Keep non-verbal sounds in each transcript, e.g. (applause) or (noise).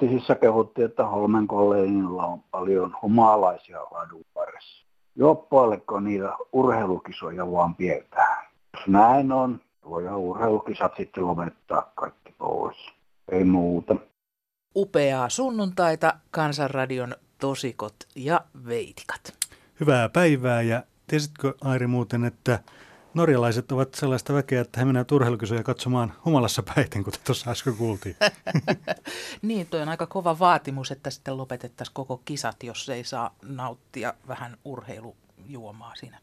Uutisissa kehuttiin, että Holmen kolleinilla on paljon humalaisia ladun varressa. Joppoilleko niitä urheilukisoja vaan pidetään? Jos näin on, voidaan urheilukisat sitten lopettaa kaikki pois. Ei muuta. Upeaa sunnuntaita Kansanradion tosikot ja veitikat. Hyvää päivää ja tiesitkö Airi muuten, että norjalaiset ovat sellaista väkeä, että he menevät urheilukisoja katsomaan humalassa päiten, kuten tuossa äsken kuultiin. (laughs) niin, toi on aika kova vaatimus, että sitten lopetettaisiin koko kisat, jos ei saa nauttia vähän urheilujuomaa siinä.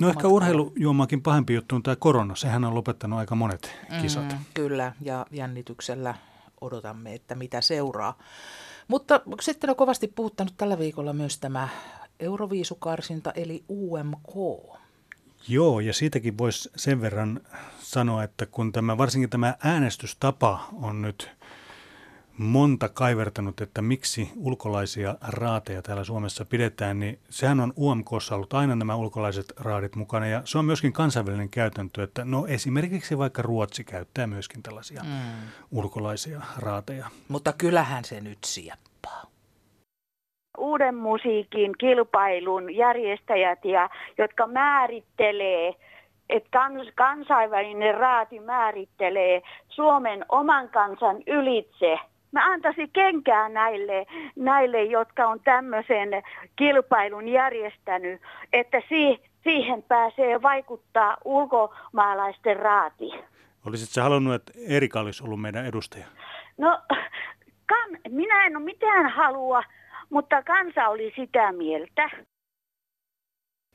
No ehkä urheilujuomaakin pahempi juttu on tämä korona. Sehän on lopettanut aika monet kisat. Mm, kyllä, ja jännityksellä odotamme, että mitä seuraa. Mutta sitten on kovasti puhuttanut tällä viikolla myös tämä Euroviisukarsinta eli UMK. Joo, ja siitäkin voisi sen verran sanoa, että kun tämä, varsinkin tämä äänestystapa on nyt monta kaivertanut, että miksi ulkolaisia raateja täällä Suomessa pidetään, niin sehän on UMKssa ollut aina nämä ulkolaiset raadit mukana ja se on myöskin kansainvälinen käytäntö, että no esimerkiksi vaikka Ruotsi käyttää myöskin tällaisia mm. ulkolaisia raateja. Mutta kyllähän se nyt sieppaa uuden musiikin kilpailun järjestäjät, ja, jotka määrittelee että kans, kansainvälinen raati määrittelee Suomen oman kansan ylitse. Mä antaisin kenkää näille, näille, jotka on tämmöisen kilpailun järjestänyt, että si, siihen pääsee vaikuttaa ulkomaalaisten raati. Olisitko halunnut, että Erika olisi ollut meidän edustaja? No, kan, minä en ole mitään halua mutta kansa oli sitä mieltä.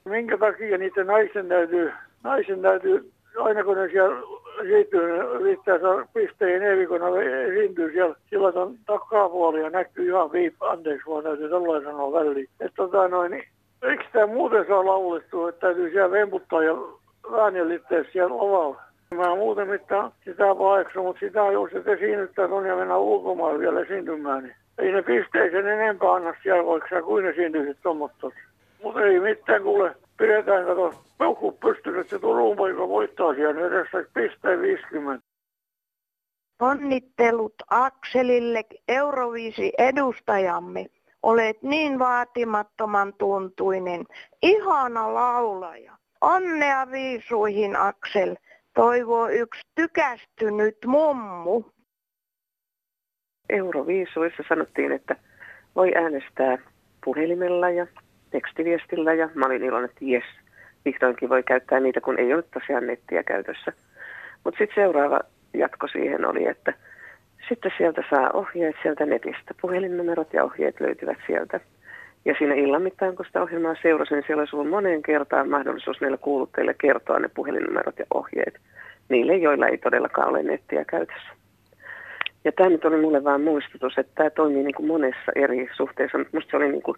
Minkä takia niitä naisen täytyy, naisen täytyy aina kun ne siellä esiintyy, yrittää saada pisteen eri, kun ne esiintyy siellä, silloin on takapuoli ja näkyy ihan viip, anteeksi vaan täytyy tällainen sanoa väliin. Että tota noin, eikö tämä muuten saa laulettua, että täytyy siellä vemputtaa ja väänjällittää siellä lavalla? Mä muuten mitään sitä paeksu, mutta sitä jos et esiinnyttää on ja mennä ulkomaille vielä esiintymään, niin ei ne pisteisen enempää anna siellä, vaikka sä kuin esiintyisit tommottos. Mutta ei mitään kuule. Pidetään kato peukku pystynyt, että se Turun poika voittaa siellä edessä pisteen 50. Onnittelut Akselille, Euroviisi edustajamme. Olet niin vaatimattoman tuntuinen. Ihana laulaja. Onnea viisuihin Aksel. Toivoo yksi tykästynyt mummu. Euroviisuissa sanottiin, että voi äänestää puhelimella ja tekstiviestillä ja mä olin iloinen, että jes, vihdoinkin voi käyttää niitä, kun ei ole tosiaan nettiä käytössä. Mutta sitten seuraava jatko siihen oli, että sitten sieltä saa ohjeet sieltä netistä. Puhelinnumerot ja ohjeet löytyvät sieltä. Ja siinä illan mittaan, kun sitä ohjelmaa seurasin, niin siellä olisi moneen kertaan mahdollisuus meillä kuuluttajille kertoa ne puhelinnumerot ja ohjeet niille, joilla ei todellakaan ole nettiä käytössä. Ja tämä nyt oli mulle vaan muistutus, että tämä toimii niin kuin monessa eri suhteessa, minusta se oli niin kuin,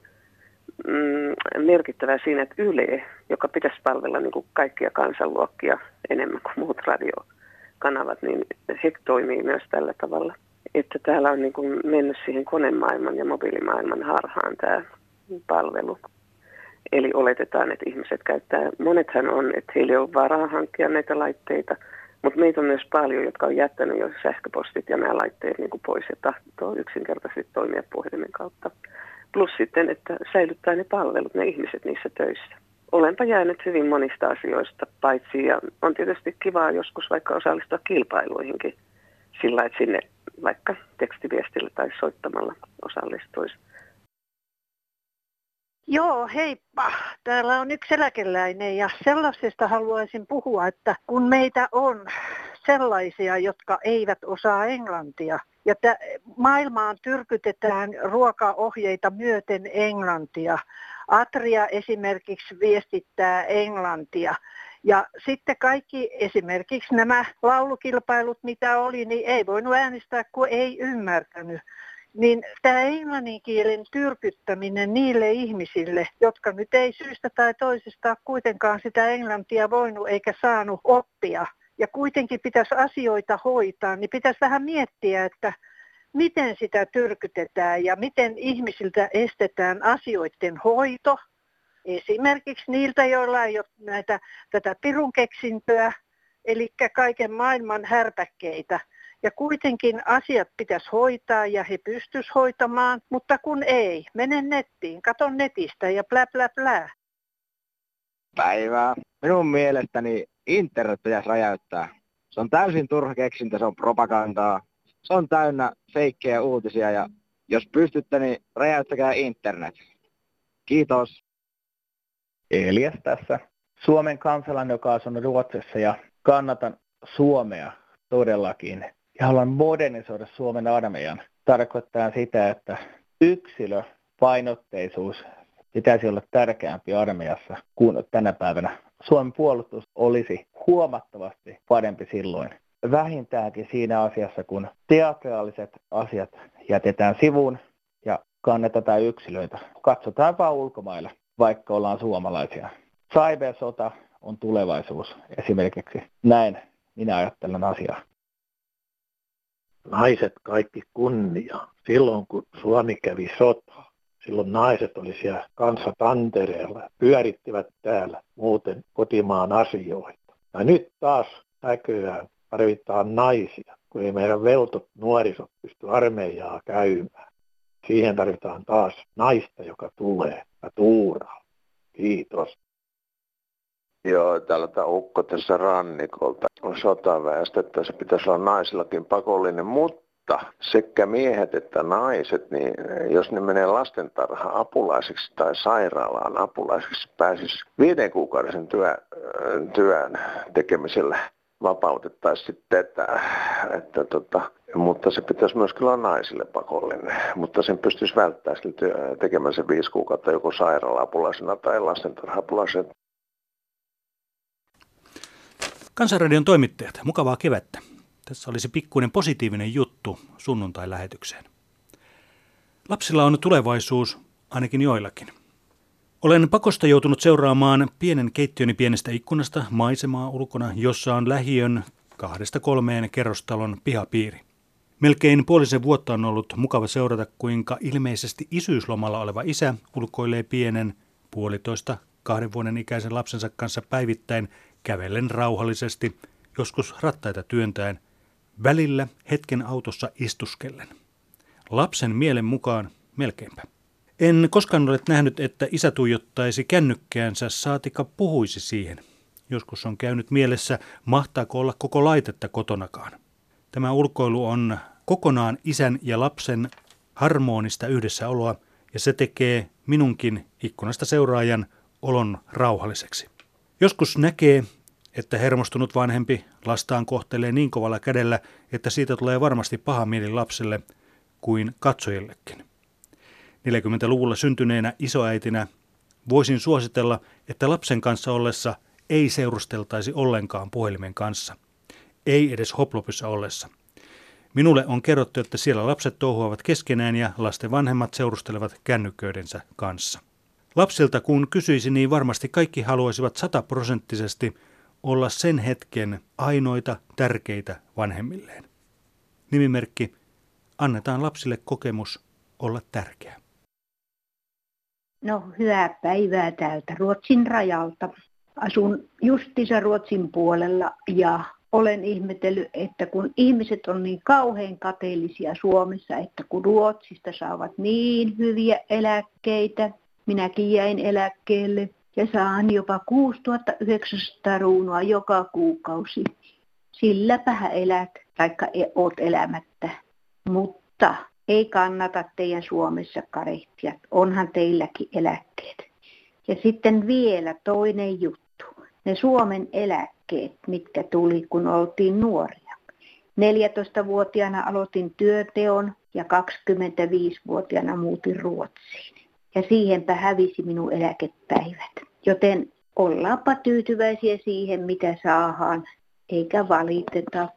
mm, merkittävää siinä, että Yle, joka pitäisi palvella niin kuin kaikkia kansanluokkia enemmän kuin muut radiokanavat, niin he toimii myös tällä tavalla. Että täällä on niin kuin mennyt siihen konemaailman ja mobiilimaailman harhaan tämä palvelu. Eli oletetaan, että ihmiset käyttää, monethan on, että heillä ei ole varaa hankkia näitä laitteita – mutta meitä on myös paljon, jotka on jättänyt jo sähköpostit ja nämä laitteet niin kuin pois ja tahtoo yksinkertaisesti toimia puhelimen kautta. Plus sitten, että säilyttää ne palvelut, ne ihmiset niissä töissä. Olenpa jäänyt hyvin monista asioista paitsi ja on tietysti kivaa joskus vaikka osallistua kilpailuihinkin sillä, että sinne vaikka tekstiviestillä tai soittamalla osallistuisi. Joo, heippa. Täällä on yksi eläkeläinen ja sellaisesta haluaisin puhua, että kun meitä on sellaisia, jotka eivät osaa englantia, ja t- maailmaan tyrkytetään ruokaohjeita myöten englantia. Atria esimerkiksi viestittää englantia. Ja sitten kaikki esimerkiksi nämä laulukilpailut, mitä oli, niin ei voinut äänestää, kun ei ymmärtänyt niin tämä englannin kielen tyrkyttäminen niille ihmisille, jotka nyt ei syystä tai toisesta kuitenkaan sitä englantia voinut eikä saanut oppia, ja kuitenkin pitäisi asioita hoitaa, niin pitäisi vähän miettiä, että miten sitä tyrkytetään ja miten ihmisiltä estetään asioiden hoito, esimerkiksi niiltä, joilla ei ole näitä, tätä pirun keksintöä, eli kaiken maailman härpäkkeitä, Ja kuitenkin asiat pitäisi hoitaa ja he pystyis hoitamaan, mutta kun ei, mene nettiin, katon netistä ja plä plä plä. Päivää. Minun mielestäni internet pitäisi räjäyttää. Se on täysin turha keksintä, se on propagandaa. Se on täynnä feikkejä uutisia ja jos pystytte, niin räjäyttäkää internet. Kiitos. Elias tässä. Suomen kansalainen, joka on Ruotsissa ja kannatan Suomea todellakin. Ja haluan modernisoida Suomen armeijan. Tarkoittaa sitä, että yksilöpainotteisuus pitäisi olla tärkeämpi armeijassa kuin tänä päivänä. Suomen puolustus olisi huomattavasti parempi silloin. Vähintäänkin siinä asiassa, kun teatraaliset asiat jätetään sivuun ja kannetaan yksilöitä. Katsotaan vaan ulkomailla, vaikka ollaan suomalaisia. Cybersota on tulevaisuus esimerkiksi. Näin minä ajattelen asiaa. Naiset kaikki kunnia. Silloin kun Suomi kävi sota, silloin naiset oli siellä kansatantereella, pyörittivät täällä muuten kotimaan asioita. Ja nyt taas näköjään tarvitaan naisia, kun ei meidän veltot nuorisot pysty armeijaa käymään. Siihen tarvitaan taas naista, joka tulee ja tuuraa. Kiitos. Joo, täällä ukko tässä rannikolta on sotaväestö, että se pitäisi olla naisillakin pakollinen, mutta sekä miehet että naiset, niin jos ne menee lastentarha apulaiseksi tai sairaalaan apulaiseksi, pääsisi viiden kuukauden työ, työn tekemisellä vapautettaisiin sitten, että, että tota, mutta se pitäisi myös kyllä naisille pakollinen, mutta sen pystyisi välttämään tekemään se viisi kuukautta joko sairaala-apulaisena tai lastentarha-apulaisena. Kansanradion toimittajat, mukavaa kevättä. Tässä olisi pikkuinen positiivinen juttu sunnuntai-lähetykseen. Lapsilla on tulevaisuus, ainakin joillakin. Olen pakosta joutunut seuraamaan pienen keittiöni pienestä ikkunasta maisemaa ulkona, jossa on lähiön kahdesta kolmeen kerrostalon pihapiiri. Melkein puolisen vuotta on ollut mukava seurata, kuinka ilmeisesti isyyslomalla oleva isä ulkoilee pienen puolitoista kahden vuoden ikäisen lapsensa kanssa päivittäin kävellen rauhallisesti, joskus rattaita työntäen, välillä hetken autossa istuskellen. Lapsen mielen mukaan melkeinpä. En koskaan ole nähnyt, että isä tuijottaisi kännykkäänsä saatika puhuisi siihen. Joskus on käynyt mielessä, mahtaako olla koko laitetta kotonakaan. Tämä ulkoilu on kokonaan isän ja lapsen harmonista yhdessäoloa, ja se tekee minunkin ikkunasta seuraajan olon rauhalliseksi. Joskus näkee, että hermostunut vanhempi lastaan kohtelee niin kovalla kädellä, että siitä tulee varmasti paha mieli lapselle kuin katsojillekin. 40-luvulla syntyneenä isoäitinä voisin suositella, että lapsen kanssa ollessa ei seurusteltaisi ollenkaan puhelimen kanssa. Ei edes hoplopissa ollessa. Minulle on kerrottu, että siellä lapset touhuavat keskenään ja lasten vanhemmat seurustelevat kännykköidensä kanssa. Lapsilta kun kysyisi, niin varmasti kaikki haluaisivat sataprosenttisesti olla sen hetken ainoita tärkeitä vanhemmilleen. Nimimerkki Annetaan lapsille kokemus olla tärkeä. No, hyvää päivää täältä Ruotsin rajalta. Asun justiinsa Ruotsin puolella ja olen ihmetellyt, että kun ihmiset on niin kauhean kateellisia Suomessa, että kun Ruotsista saavat niin hyviä eläkkeitä, minäkin jäin eläkkeelle ja saan jopa 6900 ruunua joka kuukausi. Silläpä elät, taikka e, oot elämättä. Mutta ei kannata teidän Suomessa karehtia. Onhan teilläkin eläkkeet. Ja sitten vielä toinen juttu. Ne Suomen eläkkeet, mitkä tuli, kun oltiin nuoria. 14-vuotiaana aloitin työteon ja 25-vuotiaana muutin Ruotsiin ja siihenpä hävisi minun eläkepäivät. Joten ollaanpa tyytyväisiä siihen, mitä saahan, eikä valiteta.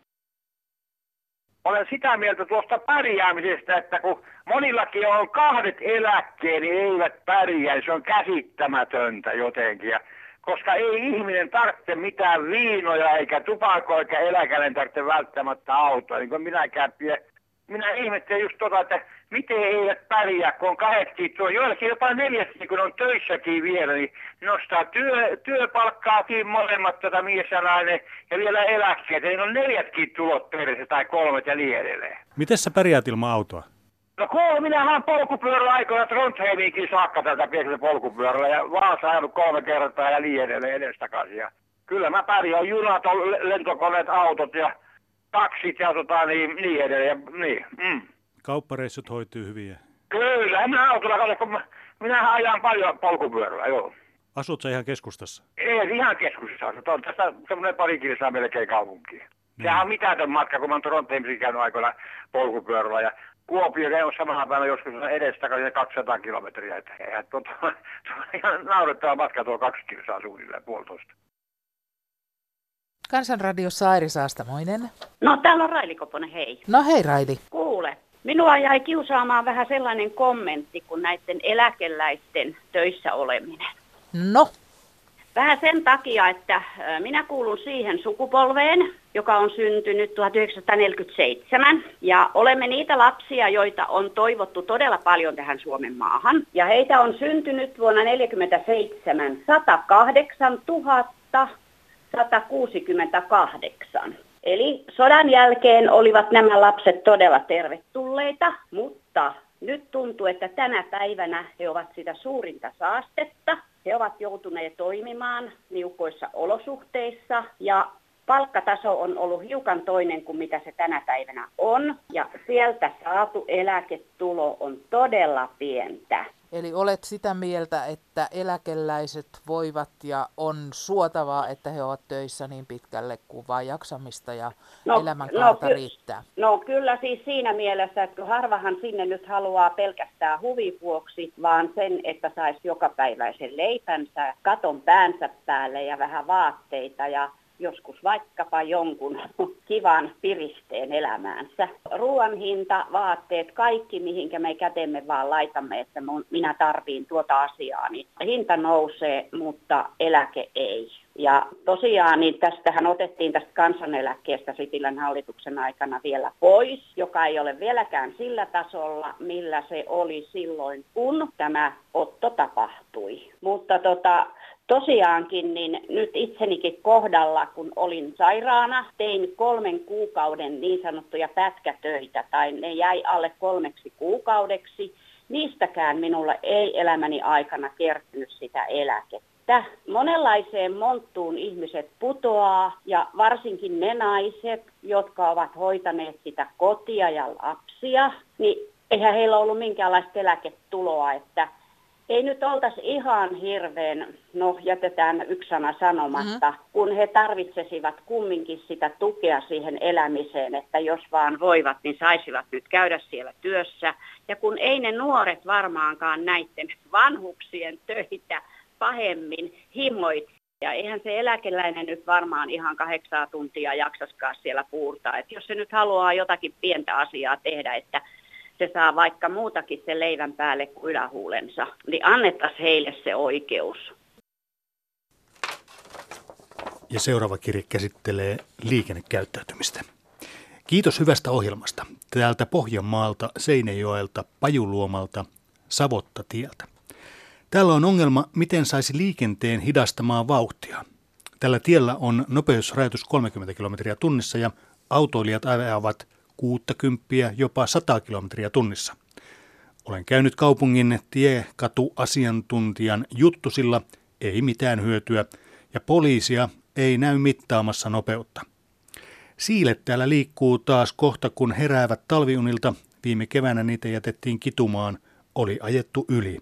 Olen sitä mieltä tuosta pärjäämisestä, että kun monillakin on kahdet eläkkeen, niin eivät pärjää. Se on käsittämätöntä jotenkin. Ja koska ei ihminen tarvitse mitään viinoja eikä tupakoa eikä eläkäinen tarvitse välttämättä autoa, niin kuin minäkään pie. Minä ihmettelen just tota, että miten eivät pärjää, kun on kahdetkin tuo, joillakin jopa neljätkin, kun on töissäkin vielä, niin nostaa työ, työpalkkaakin molemmat tätä tota mies ja nainen ja vielä eläkkeet. Niin on neljätkin tulot perheessä tai kolmet ja niin edelleen. Miten sä pärjäät ilman autoa? No kuule, minähän polkupyörällä aikoina Trondheimiinkin saakka tätä pienellä polkupyörällä ja Vaasa ajanut kolme kertaa ja niin edelleen edestakaisin. Ja kyllä mä pärjään, junat on lentokoneet, autot ja taksit ja tota, niin, niin edelleen. Ja, niin, mm. Kauppareissut hoituu hyvin. Kyllä, en minä autolla katso, kun minä ajan paljon polkupyörällä, joo. Asut sä ihan keskustassa? Ei, ihan keskustassa. On tästä semmoinen pari kilsaa melkein kaupunkiin. Mm. Sehän on mitätön matka, kun mä oon Trondheimissa käynyt aikoina polkupyörällä ja Kuopio käy samana päivänä joskus edestä 200 kilometriä. Että eihän tuota, ihan naurettava matka tuo kaksi kilsaa suunnilleen puolitoista. Kansanradiossa Airi Saastamoinen. No täällä on Raili Koponen, hei. No hei Raili. Kuule, minua jäi kiusaamaan vähän sellainen kommentti kuin näiden eläkeläisten töissä oleminen. No? Vähän sen takia, että minä kuulun siihen sukupolveen, joka on syntynyt 1947. Ja olemme niitä lapsia, joita on toivottu todella paljon tähän Suomen maahan. Ja heitä on syntynyt vuonna 1947 108 168. Eli sodan jälkeen olivat nämä lapset todella tervetulleita, mutta nyt tuntuu, että tänä päivänä he ovat sitä suurinta saastetta. He ovat joutuneet toimimaan niukoissa olosuhteissa ja palkkataso on ollut hiukan toinen kuin mitä se tänä päivänä on. Ja sieltä saatu eläketulo on todella pientä. Eli olet sitä mieltä, että eläkeläiset voivat ja on suotavaa, että he ovat töissä niin pitkälle kuin vain jaksamista ja no, elämänkaarta no, riittää? No kyllä siis siinä mielessä, että harvahan sinne nyt haluaa pelkästään huvin vuoksi, vaan sen, että saisi jokapäiväisen leipänsä, katon päänsä päälle ja vähän vaatteita ja joskus vaikkapa jonkun (laughs) kivan piristeen elämäänsä. Ruoan hinta, vaatteet, kaikki mihinkä me kätemme vaan laitamme, että minä tarviin tuota asiaa, niin hinta nousee, mutta eläke ei. Ja tosiaan niin tästähän otettiin tästä kansaneläkkeestä Sipilän hallituksen aikana vielä pois, joka ei ole vieläkään sillä tasolla, millä se oli silloin, kun tämä otto tapahtui. Mutta tota, Tosiaankin, niin nyt itsenikin kohdalla, kun olin sairaana, tein kolmen kuukauden niin sanottuja pätkätöitä, tai ne jäi alle kolmeksi kuukaudeksi. Niistäkään minulla ei elämäni aikana kertynyt sitä eläkettä. Monenlaiseen monttuun ihmiset putoaa, ja varsinkin ne naiset, jotka ovat hoitaneet sitä kotia ja lapsia, niin eihän heillä ollut minkäänlaista eläketuloa, että ei nyt oltaisi ihan hirveän, no jätetään yksi sana sanomatta, mm-hmm. kun he tarvitsesivat kumminkin sitä tukea siihen elämiseen, että jos vaan voivat, niin saisivat nyt käydä siellä työssä. Ja kun ei ne nuoret varmaankaan näiden vanhuksien töitä pahemmin himmoit, ja eihän se eläkeläinen nyt varmaan ihan kahdeksaa tuntia jaksaskaan siellä puurtaa. Että jos se nyt haluaa jotakin pientä asiaa tehdä, että se saa vaikka muutakin sen leivän päälle kuin ylähuulensa, niin annettaisiin heille se oikeus. Ja seuraava kirja käsittelee liikennekäyttäytymistä. Kiitos hyvästä ohjelmasta. Täältä Pohjanmaalta, Seinäjoelta, Pajuluomalta, Savotta-tieltä. Täällä on ongelma, miten saisi liikenteen hidastamaan vauhtia. Tällä tiellä on nopeusrajoitus 30 kilometriä tunnissa ja autoilijat ajavat 60 jopa 100 kilometriä tunnissa. Olen käynyt kaupungin tiekatuasiantuntijan juttusilla, ei mitään hyötyä, ja poliisia ei näy mittaamassa nopeutta. Siilet täällä liikkuu taas kohta, kun heräävät talviunilta. Viime keväänä niitä jätettiin kitumaan, oli ajettu yli.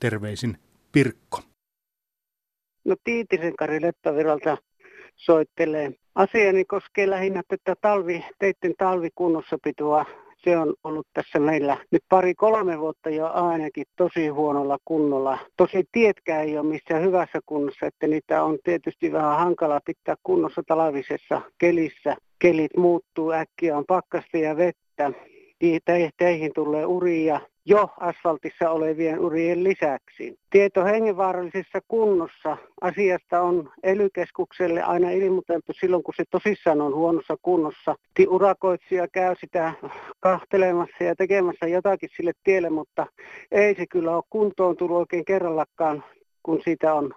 Terveisin Pirkko. No Tiitisen Kari Leppäviralta soittelee. Asiani koskee lähinnä tätä talvi, teitten talvikunnossapitoa. Se on ollut tässä meillä nyt pari-kolme vuotta jo ainakin tosi huonolla kunnolla. Tosi tietkään ei ole missään hyvässä kunnossa, että niitä on tietysti vähän hankala pitää kunnossa talvisessa kelissä. Kelit muuttuu äkkiä, on pakkasta ja vettä. teihin tulee uria jo asfaltissa olevien urien lisäksi. Tieto hengenvaarallisessa kunnossa asiasta on elykeskukselle aina ilmoitettu silloin, kun se tosissaan on huonossa kunnossa. Urakoitsija käy sitä kahtelemassa ja tekemässä jotakin sille tielle, mutta ei se kyllä ole kuntoon tullut oikein kerrallakaan, kun siitä on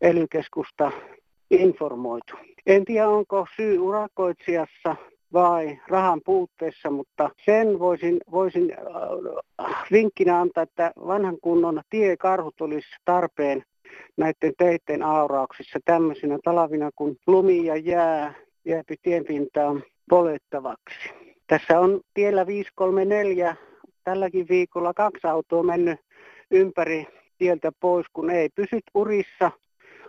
elykeskusta informoitu. En tiedä, onko syy urakoitsijassa vai rahan puutteessa, mutta sen voisin, voisin äh, vinkkinä antaa, että vanhan kunnon tiekarhut olisi tarpeen näiden teiden aurauksissa. Tämmöisenä talavina, kun lumi ja jää jääpi tienpintaan polettavaksi. Tässä on tiellä 534 tälläkin viikolla kaksi autoa mennyt ympäri tieltä pois, kun ei pysyt urissa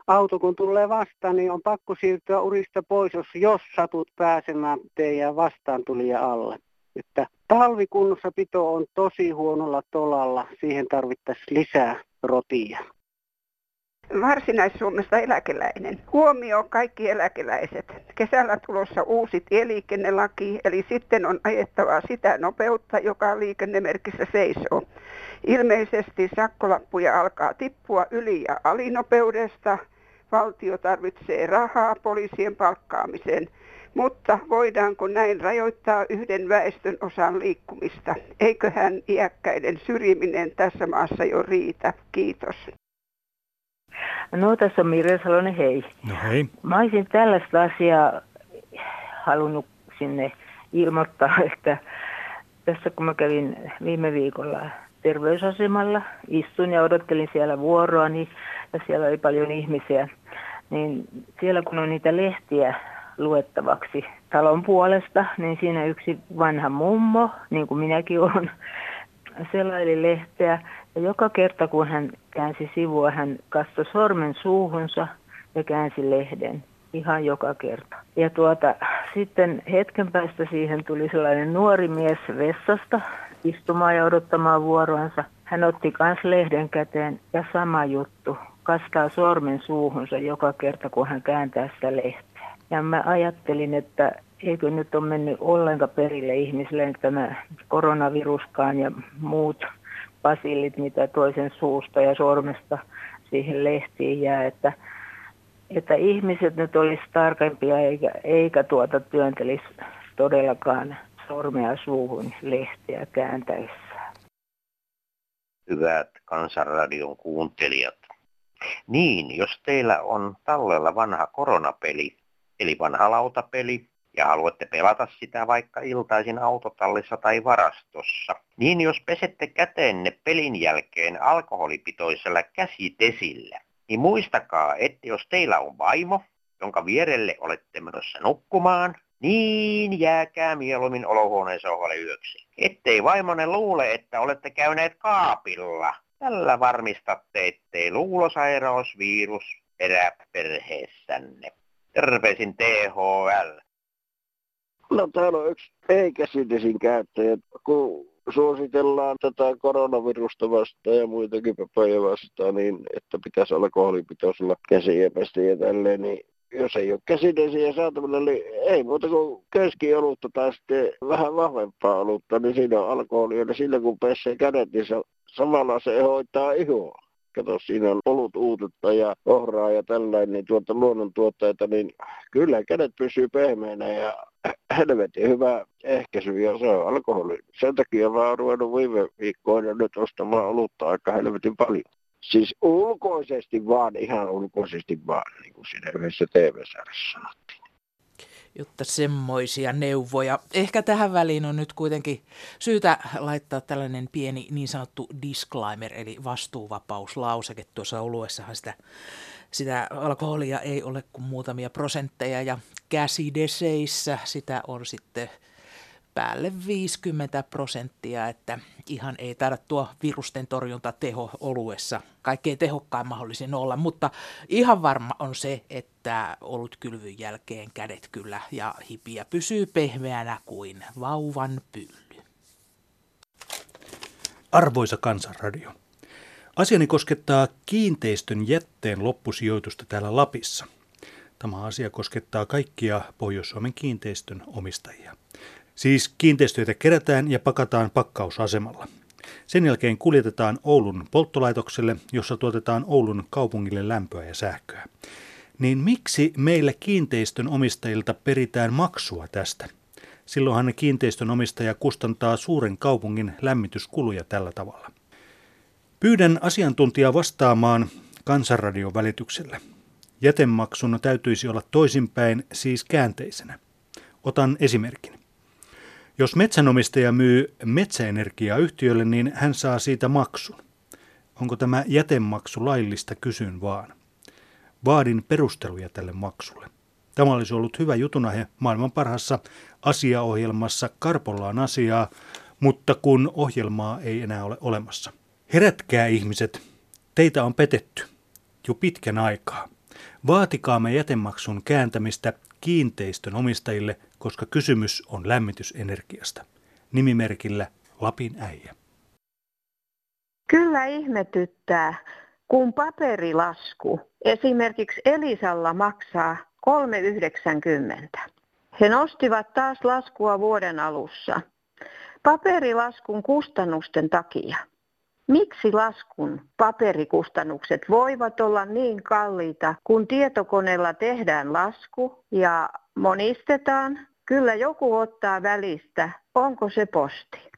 auto kun tulee vastaan, niin on pakko siirtyä urista pois, jos, jos satut pääsemään teidän vastaan tulija alle. Että talvikunnossapito on tosi huonolla tolalla, siihen tarvittaisiin lisää rotia. Varsinais-Suomesta eläkeläinen. Huomio kaikki eläkeläiset. Kesällä tulossa uusi tieliikennelaki, eli sitten on ajettava sitä nopeutta, joka liikennemerkissä seisoo. Ilmeisesti sakkolappuja alkaa tippua yli- ja alinopeudesta – valtio tarvitsee rahaa poliisien palkkaamiseen, mutta voidaanko näin rajoittaa yhden väestön osan liikkumista? Eiköhän iäkkäiden syrjiminen tässä maassa jo riitä? Kiitos. No tässä on Mirja Salonen, hei. No hei. Mä olisin tällaista asiaa halunnut sinne ilmoittaa, (laughs) että tässä kun mä kävin viime viikolla terveysasemalla, istun ja odottelin siellä vuoroa, niin, ja siellä oli paljon ihmisiä niin siellä kun on niitä lehtiä luettavaksi talon puolesta, niin siinä yksi vanha mummo, niin kuin minäkin olen, selaili lehteä. Ja joka kerta kun hän käänsi sivua, hän kastoi sormen suuhunsa ja käänsi lehden. Ihan joka kerta. Ja tuota, sitten hetken päästä siihen tuli sellainen nuori mies vessasta istumaan ja odottamaan vuoroansa. Hän otti kans lehden käteen ja sama juttu kastaa sormen suuhunsa joka kerta, kun hän kääntää sitä lehteä. Ja mä ajattelin, että eikö nyt ole mennyt ollenkaan perille ihmisille tämä koronaviruskaan ja muut basillit, mitä toisen suusta ja sormesta siihen lehtiin jää, että, että ihmiset nyt olisi tarkempia eikä, eikä tuota työntelisi todellakaan sormea suuhun lehtiä kääntäessään. Hyvät Kansanradion kuuntelijat, niin, jos teillä on tallella vanha koronapeli, eli vanha lautapeli, ja haluatte pelata sitä vaikka iltaisin autotallissa tai varastossa, niin jos pesette käteenne pelin jälkeen alkoholipitoisella käsitesillä, niin muistakaa, että jos teillä on vaimo, jonka vierelle olette menossa nukkumaan, niin jääkää mieluummin olohuoneen sohvalle yöksi. Ettei vaimonne luule, että olette käyneet kaapilla Tällä varmistatte, ettei luulosairausvirus erää perheessänne. Terveisin THL. No täällä on yksi ei-käsidesin käyttäjä. Kun suositellaan tätä koronavirusta vastaan ja muitakin papoja vastaan, niin että pitäisi alkoholipitoisella käsiä pestä ja tälleen, niin jos ei ole käsidesiä saatavilla, niin ei muuta kuin keskiolutta tai sitten vähän vahvempaa olutta, niin siinä on alkoholia. Ja sillä kun pesee kädet, niin se samalla se hoitaa ihoa. Kato, siinä on olut uutetta ja ohraa ja tällainen niin tuota luonnontuotteita, niin kyllä kädet pysyy pehmeänä ja (clears throat) helvetin hyvä ehkäisy ja se on alkoholi. Sen takia mä oon ruvennut viime viikkoina nyt ostamaan olutta aika helvetin paljon. Siis ulkoisesti vaan, ihan ulkoisesti vaan, niin kuin siinä yhdessä TV-sarjassa jotta semmoisia neuvoja. Ehkä tähän väliin on nyt kuitenkin syytä laittaa tällainen pieni niin sanottu disclaimer, eli vastuuvapauslauseke. Tuossa oluessahan sitä, sitä alkoholia ei ole kuin muutamia prosentteja ja käsideseissä sitä on sitten päälle 50 prosenttia, että ihan ei taida tuo virusten torjunta teho oluessa kaikkein tehokkain mahdollisin olla, mutta ihan varma on se, että olut kylvyn jälkeen kädet kyllä ja hipiä pysyy pehmeänä kuin vauvan pylly. Arvoisa kansanradio. Asiani koskettaa kiinteistön jätteen loppusijoitusta täällä Lapissa. Tämä asia koskettaa kaikkia Pohjois-Suomen kiinteistön omistajia. Siis kiinteistöitä kerätään ja pakataan pakkausasemalla. Sen jälkeen kuljetetaan Oulun polttolaitokselle, jossa tuotetaan Oulun kaupungille lämpöä ja sähköä. Niin miksi meillä kiinteistön omistajilta peritään maksua tästä? Silloinhan kiinteistön omistaja kustantaa suuren kaupungin lämmityskuluja tällä tavalla. Pyydän asiantuntijaa vastaamaan Kansanradion välityksellä. Jätemaksun täytyisi olla toisinpäin, siis käänteisenä. Otan esimerkin. Jos metsänomistaja myy metsäenergiaa yhtiölle, niin hän saa siitä maksun. Onko tämä jätemaksu laillista, kysyn vaan. Vaadin perusteluja tälle maksulle. Tämä olisi ollut hyvä jutunahe maailman parhassa asiaohjelmassa Karpollaan asiaa, mutta kun ohjelmaa ei enää ole olemassa. Herätkää ihmiset, teitä on petetty jo pitkän aikaa. Vaatikaamme jätemaksun kääntämistä kiinteistön omistajille, koska kysymys on lämmitysenergiasta. Nimimerkillä Lapin äijä. Kyllä ihmetyttää, kun paperilasku esimerkiksi Elisalla maksaa 3,90. He nostivat taas laskua vuoden alussa paperilaskun kustannusten takia. Miksi laskun paperikustannukset voivat olla niin kalliita, kun tietokoneella tehdään lasku ja monistetaan? Kyllä joku ottaa välistä, onko se posti.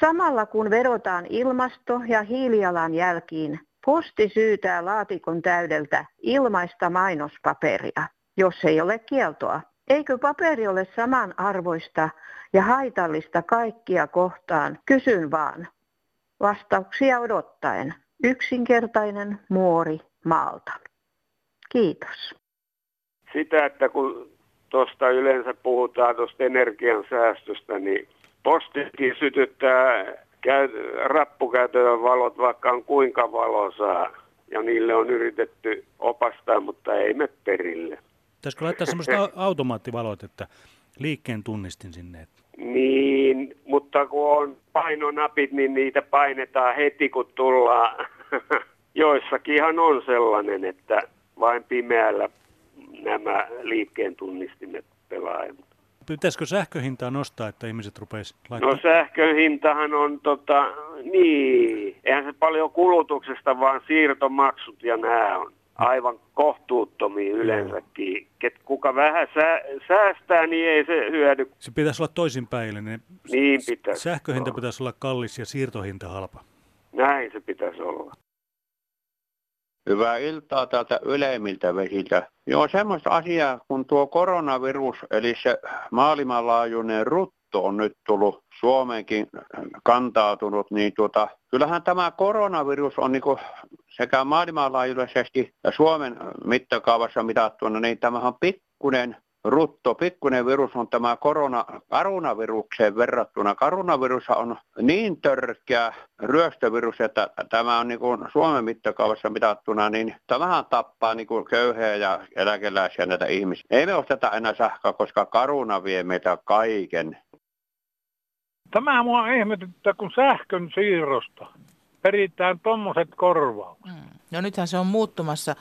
Samalla kun vedotaan ilmasto- ja hiilijalanjälkiin, posti syytää laatikon täydeltä ilmaista mainospaperia, jos ei ole kieltoa. Eikö paperi ole samanarvoista ja haitallista kaikkia kohtaan? Kysyn vaan. Vastauksia odottaen. Yksinkertainen muori maalta. Kiitos. Sitä, että kun tuosta yleensä puhutaan tuosta energiansäästöstä, niin postikin sytyttää rappukäytön valot, vaikka on kuinka valosaa. Ja niille on yritetty opastaa, mutta ei me perille. Pitäisikö laittaa semmoista automaattivalot, että liikkeen tunnistin sinne? Niin, mutta kun on painonapit, niin niitä painetaan heti kun tullaan. (laughs) Joissakinhan on sellainen, että vain pimeällä nämä liikkeen tunnistimet pelaa. Pitäisikö sähköhintaa nostaa, että ihmiset rupeisivat laittamaan? No sähkön hintahan on tota, niin, eihän se paljon kulutuksesta, vaan siirtomaksut ja nämä on aivan kohtuuttomia yleensäkin. Ket, kuka vähän sää, säästää, niin ei se hyödy. Se pitäisi olla toisinpäin. Niin, niin pitäisi. Sähköhinta olla. pitäisi olla kallis ja siirtohinta halpa. Näin se pitäisi olla. Hyvää iltaa täältä ylemmiltä vesiltä. Joo, semmoista asiaa, kun tuo koronavirus, eli se maailmanlaajuinen rutto on nyt tullut Suomeenkin kantautunut, niin tuota, kyllähän tämä koronavirus on niin sekä maailmanlaajuisesti ja Suomen mittakaavassa mitattuna, niin tämä on pikkunen rutto, pikkuinen virus on tämä korona, koronavirukseen verrattuna. Koronavirus on niin törkeä ryöstövirus, että tämä on niin Suomen mittakaavassa mitattuna, niin tämähän tappaa niin kuin ja eläkeläisiä näitä ihmisiä. Ei me osteta enää sähköä, koska karuna vie meitä kaiken. Tämä mua ihmetyttää, kun sähkön siirrosta peritään tuommoiset korvaukset. Mm. No nythän se on muuttumassa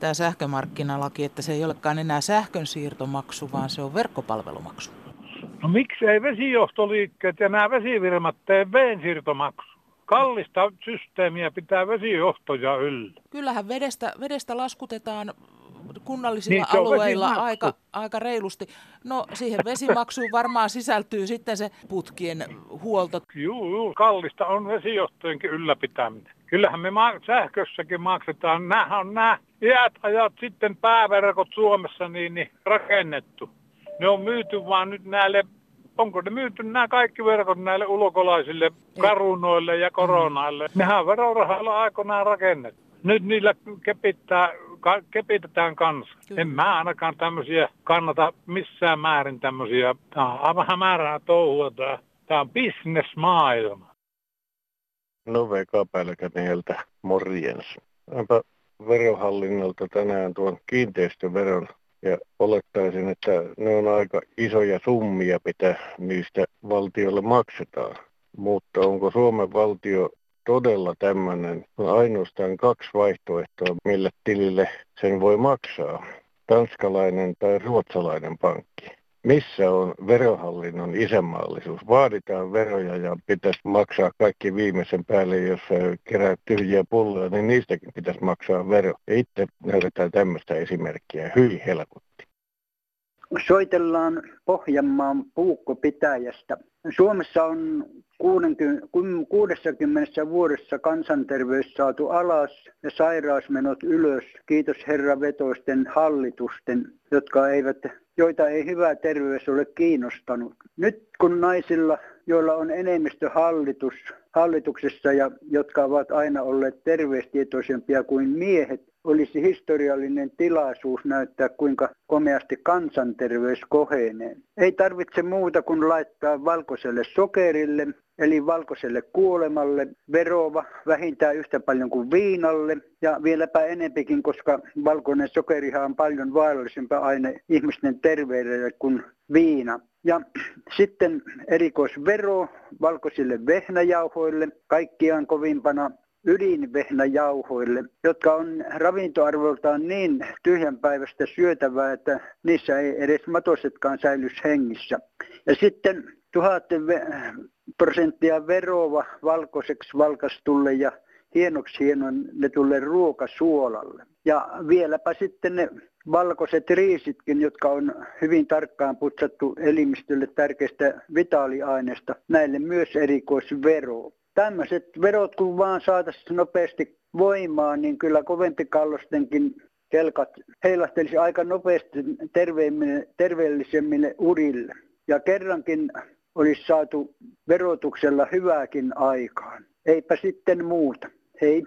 tämä sähkömarkkinalaki, että se ei olekaan enää sähkön siirtomaksu, vaan se on verkkopalvelumaksu. No miksi ei vesijohtoliikkeet ja nämä vesivirmat tee veen siirtomaksu? Kallista systeemiä pitää vesijohtoja yllä. Kyllähän vedestä, vedestä laskutetaan kunnallisilla niin, alueilla aika, aika reilusti. No siihen vesimaksuun varmaan sisältyy sitten se putkien huolto. Joo, joo, kallista on vesijohtojenkin ylläpitäminen. Kyllähän me ma- sähkössäkin maksetaan. Nämä on nämä iät ajat sitten pääverkot Suomessa niin, niin rakennettu. Ne on myyty vaan nyt näille onko ne myyty nämä kaikki verkot näille ulkolaisille karunoille ja koronaille? Mm. Nehän verorahalla aikoinaan rakennettu. Nyt niillä kepittää ka- kepitetään kanssa. Kyllä. En mä ainakaan tämmöisiä kannata missään määrin tämmöisiä. Tämä on aivan määrää touhua. Tämä, tämä on bisnesmaailma. No Veka Pälkänieltä, morjens. Onpa verohallinnolta tänään tuon kiinteistöveron ja olettaisin, että ne on aika isoja summia, mitä niistä valtiolle maksetaan. Mutta onko Suomen valtio todella tämmöinen, on ainoastaan kaksi vaihtoehtoa, millä tilille sen voi maksaa. Tanskalainen tai ruotsalainen pankki. missä on verohallinnon isänmaallisuus? Vaaditaan veroja ja pitäisi maksaa kaikki viimeisen päälle, jos kerää tyhjiä pulloja, niin niistäkin pitäisi maksaa vero. Itse näytetään tämmöistä esimerkkiä. Hyi helkutti. Soitellaan Pohjanmaan puukkopitäjästä. Suomessa on 60, 60 vuodessa kansanterveys saatu alas ja sairausmenot ylös. Kiitos herra vetoisten hallitusten, jotka eivät joita ei hyvä terveys ole kiinnostanut. Nyt kun naisilla, joilla on enemmistö hallitus, hallituksessa ja jotka ovat aina olleet terveystietoisempia kuin miehet, olisi historiallinen tilaisuus näyttää, kuinka komeasti kansanterveys kohenee. Ei tarvitse muuta kuin laittaa valkoiselle sokerille, eli valkoiselle kuolemalle, verova vähintään yhtä paljon kuin viinalle ja vieläpä enempikin, koska valkoinen sokerihan on paljon vaarallisempi aine ihmisten terveydelle kuin viina. Ja sitten erikoisvero valkoisille vehnäjauhoille, kaikkiaan kovimpana ydinvehnäjauhoille, jotka on ravintoarvoltaan niin tyhjänpäiväistä syötävää, että niissä ei edes matosetkaan säilys hengissä. Ja sitten tuhat prosenttia veroa valkoiseksi valkastulle ja hienoksi hienonnetulle ruokasuolalle. Ja vieläpä sitten ne valkoiset riisitkin, jotka on hyvin tarkkaan putsattu elimistölle tärkeistä vitaaliaineista, näille myös erikoisvero. Tämmöiset verot, kun vaan saataisiin nopeasti voimaan, niin kyllä kovempi kallostenkin kelkat heilahtelisi aika nopeasti terveellisemmille urille. Ja kerrankin olisi saatu verotuksella hyvääkin aikaan. Eipä sitten muuta. Hei.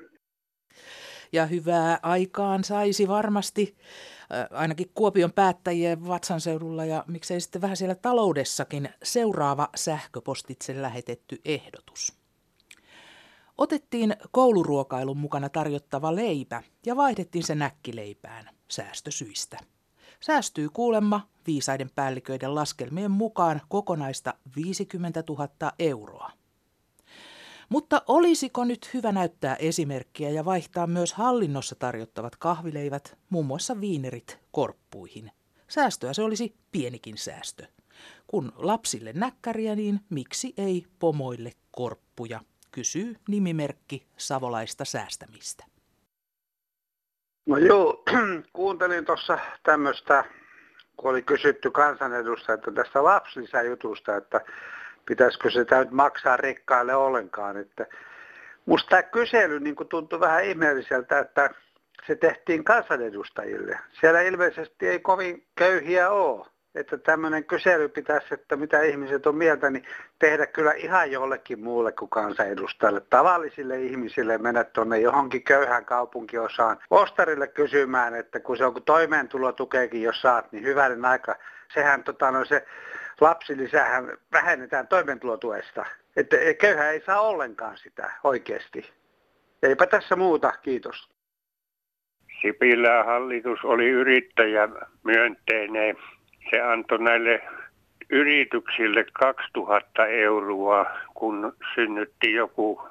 Ja hyvää aikaan saisi varmasti ainakin Kuopion päättäjien vatsanseudulla ja miksei sitten vähän siellä taloudessakin seuraava sähköpostitse lähetetty ehdotus. Otettiin kouluruokailun mukana tarjottava leipä ja vaihdettiin se näkkileipään säästösyistä. Säästyy kuulemma viisaiden päälliköiden laskelmien mukaan kokonaista 50 000 euroa. Mutta olisiko nyt hyvä näyttää esimerkkiä ja vaihtaa myös hallinnossa tarjottavat kahvileivät, muun muassa viinerit, korppuihin? Säästöä se olisi pienikin säästö. Kun lapsille näkkäriä, niin miksi ei pomoille korppuja, kysyy nimimerkki Savolaista säästämistä. No joo, (clears throat) kuuntelin tuossa tämmöistä, kun oli kysytty kansanedustajilta tästä lapsilisäjutusta, että pitäisikö sitä nyt maksaa rikkaille ollenkaan. Että musta tämä kysely niin tuntui vähän ihmeelliseltä, että se tehtiin kansanedustajille. Siellä ilmeisesti ei kovin köyhiä ole että tämmöinen kysely pitäisi, että mitä ihmiset on mieltä, niin tehdä kyllä ihan jollekin muulle kuin kansanedustajille. Tavallisille ihmisille mennä tuonne johonkin köyhän kaupunkiosaan ostarille kysymään, että kun se on kun toimeentulotukeekin, jos saat, niin hyvänen aika. Sehän tota, no, se lapsilisähän vähennetään toimeentulotuesta. Että köyhä ei saa ollenkaan sitä oikeasti. Eipä tässä muuta, kiitos. Sipilä hallitus oli yrittäjä myönteinen se antoi näille yrityksille 2000 euroa, kun synnytti joku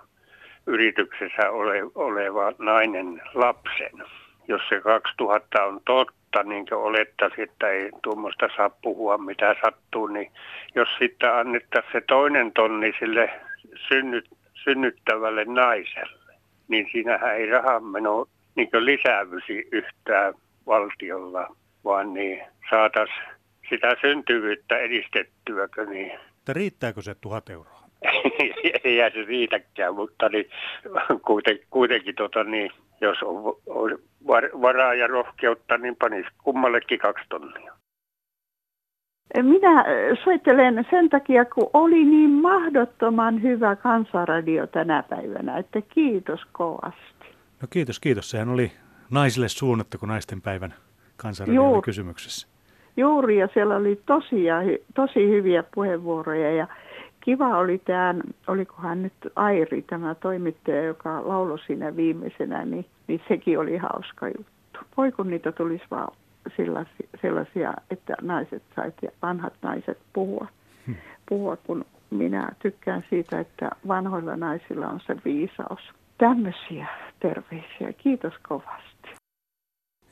yrityksessä ole, oleva nainen lapsen. Jos se 2000 on totta, niin kuin olettaisiin, että ei tuommoista saa puhua mitä sattuu, niin jos sitten annettaisiin se toinen tonni sille synnyt, synnyttävälle naiselle, niin siinähän ei rahanmeno niin lisävysi yhtään valtiolla, vaan niin saataisiin syntyvyyttä edistettyäkö niin. Mutta riittääkö se tuhat euroa? (laughs) ei se riitäkään, mutta niin, kuiten, kuitenkin tota, niin, jos on, on varaa ja rohkeutta, niin panisi kummallekin kaksi tonnia. Minä soittelen sen takia, kun oli niin mahdottoman hyvä kansanradio tänä päivänä, että kiitos kovasti. No kiitos, kiitos. Sehän oli naisille suunnattu kuin naisten päivän kansanradio kysymyksessä. Juuri ja siellä oli tosia, tosi hyviä puheenvuoroja ja kiva oli tämä, olikohan nyt Airi, tämä toimittaja, joka lauloi siinä viimeisenä, niin, niin sekin oli hauska juttu. Voi kun niitä tulisi vaan sellaisia, sellaisia että naiset sait ja vanhat naiset puhua, hmm. puhua, kun minä tykkään siitä, että vanhoilla naisilla on se viisaus. Tämmöisiä terveisiä. Kiitos kovasti.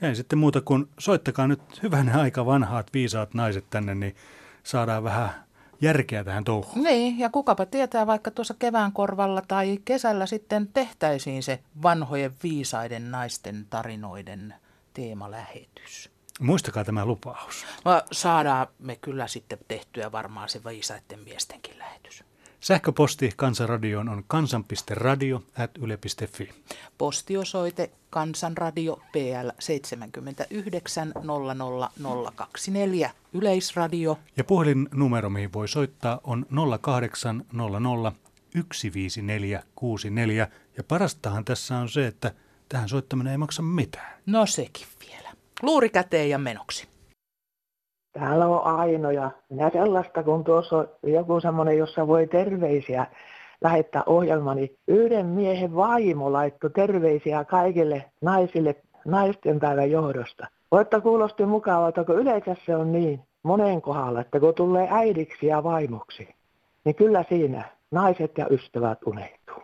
Ei sitten muuta kuin soittakaa nyt hyvänä aika vanhaat viisaat naiset tänne, niin saadaan vähän järkeä tähän touhuun. Niin, ja kukapa tietää, vaikka tuossa kevään korvalla tai kesällä sitten tehtäisiin se vanhojen viisaiden naisten tarinoiden teemalähetys. Muistakaa tämä lupaus. No, saadaan me kyllä sitten tehtyä varmaan se viisaiden miestenkin. Sähköposti Kansanradioon on kansan.radio.yle.fi. Postiosoite Kansanradio PL 79 00024 Yleisradio. Ja puhelinnumero, mihin voi soittaa, on 0800 15464. Ja parastahan tässä on se, että tähän soittaminen ei maksa mitään. No sekin vielä. Luuri käteen ja menoksi. Täällä on Aino ja minä sellaista, kun tuossa on joku semmoinen, jossa voi terveisiä lähettää ohjelmani. Yhden miehen vaimo laittoi terveisiä kaikille naisille naisten päivän johdosta. Voitte kuulosti mukavalta, kun yleensä se on niin monen kohdalla, että kun tulee äidiksi ja vaimoksi, niin kyllä siinä naiset ja ystävät uneittuu.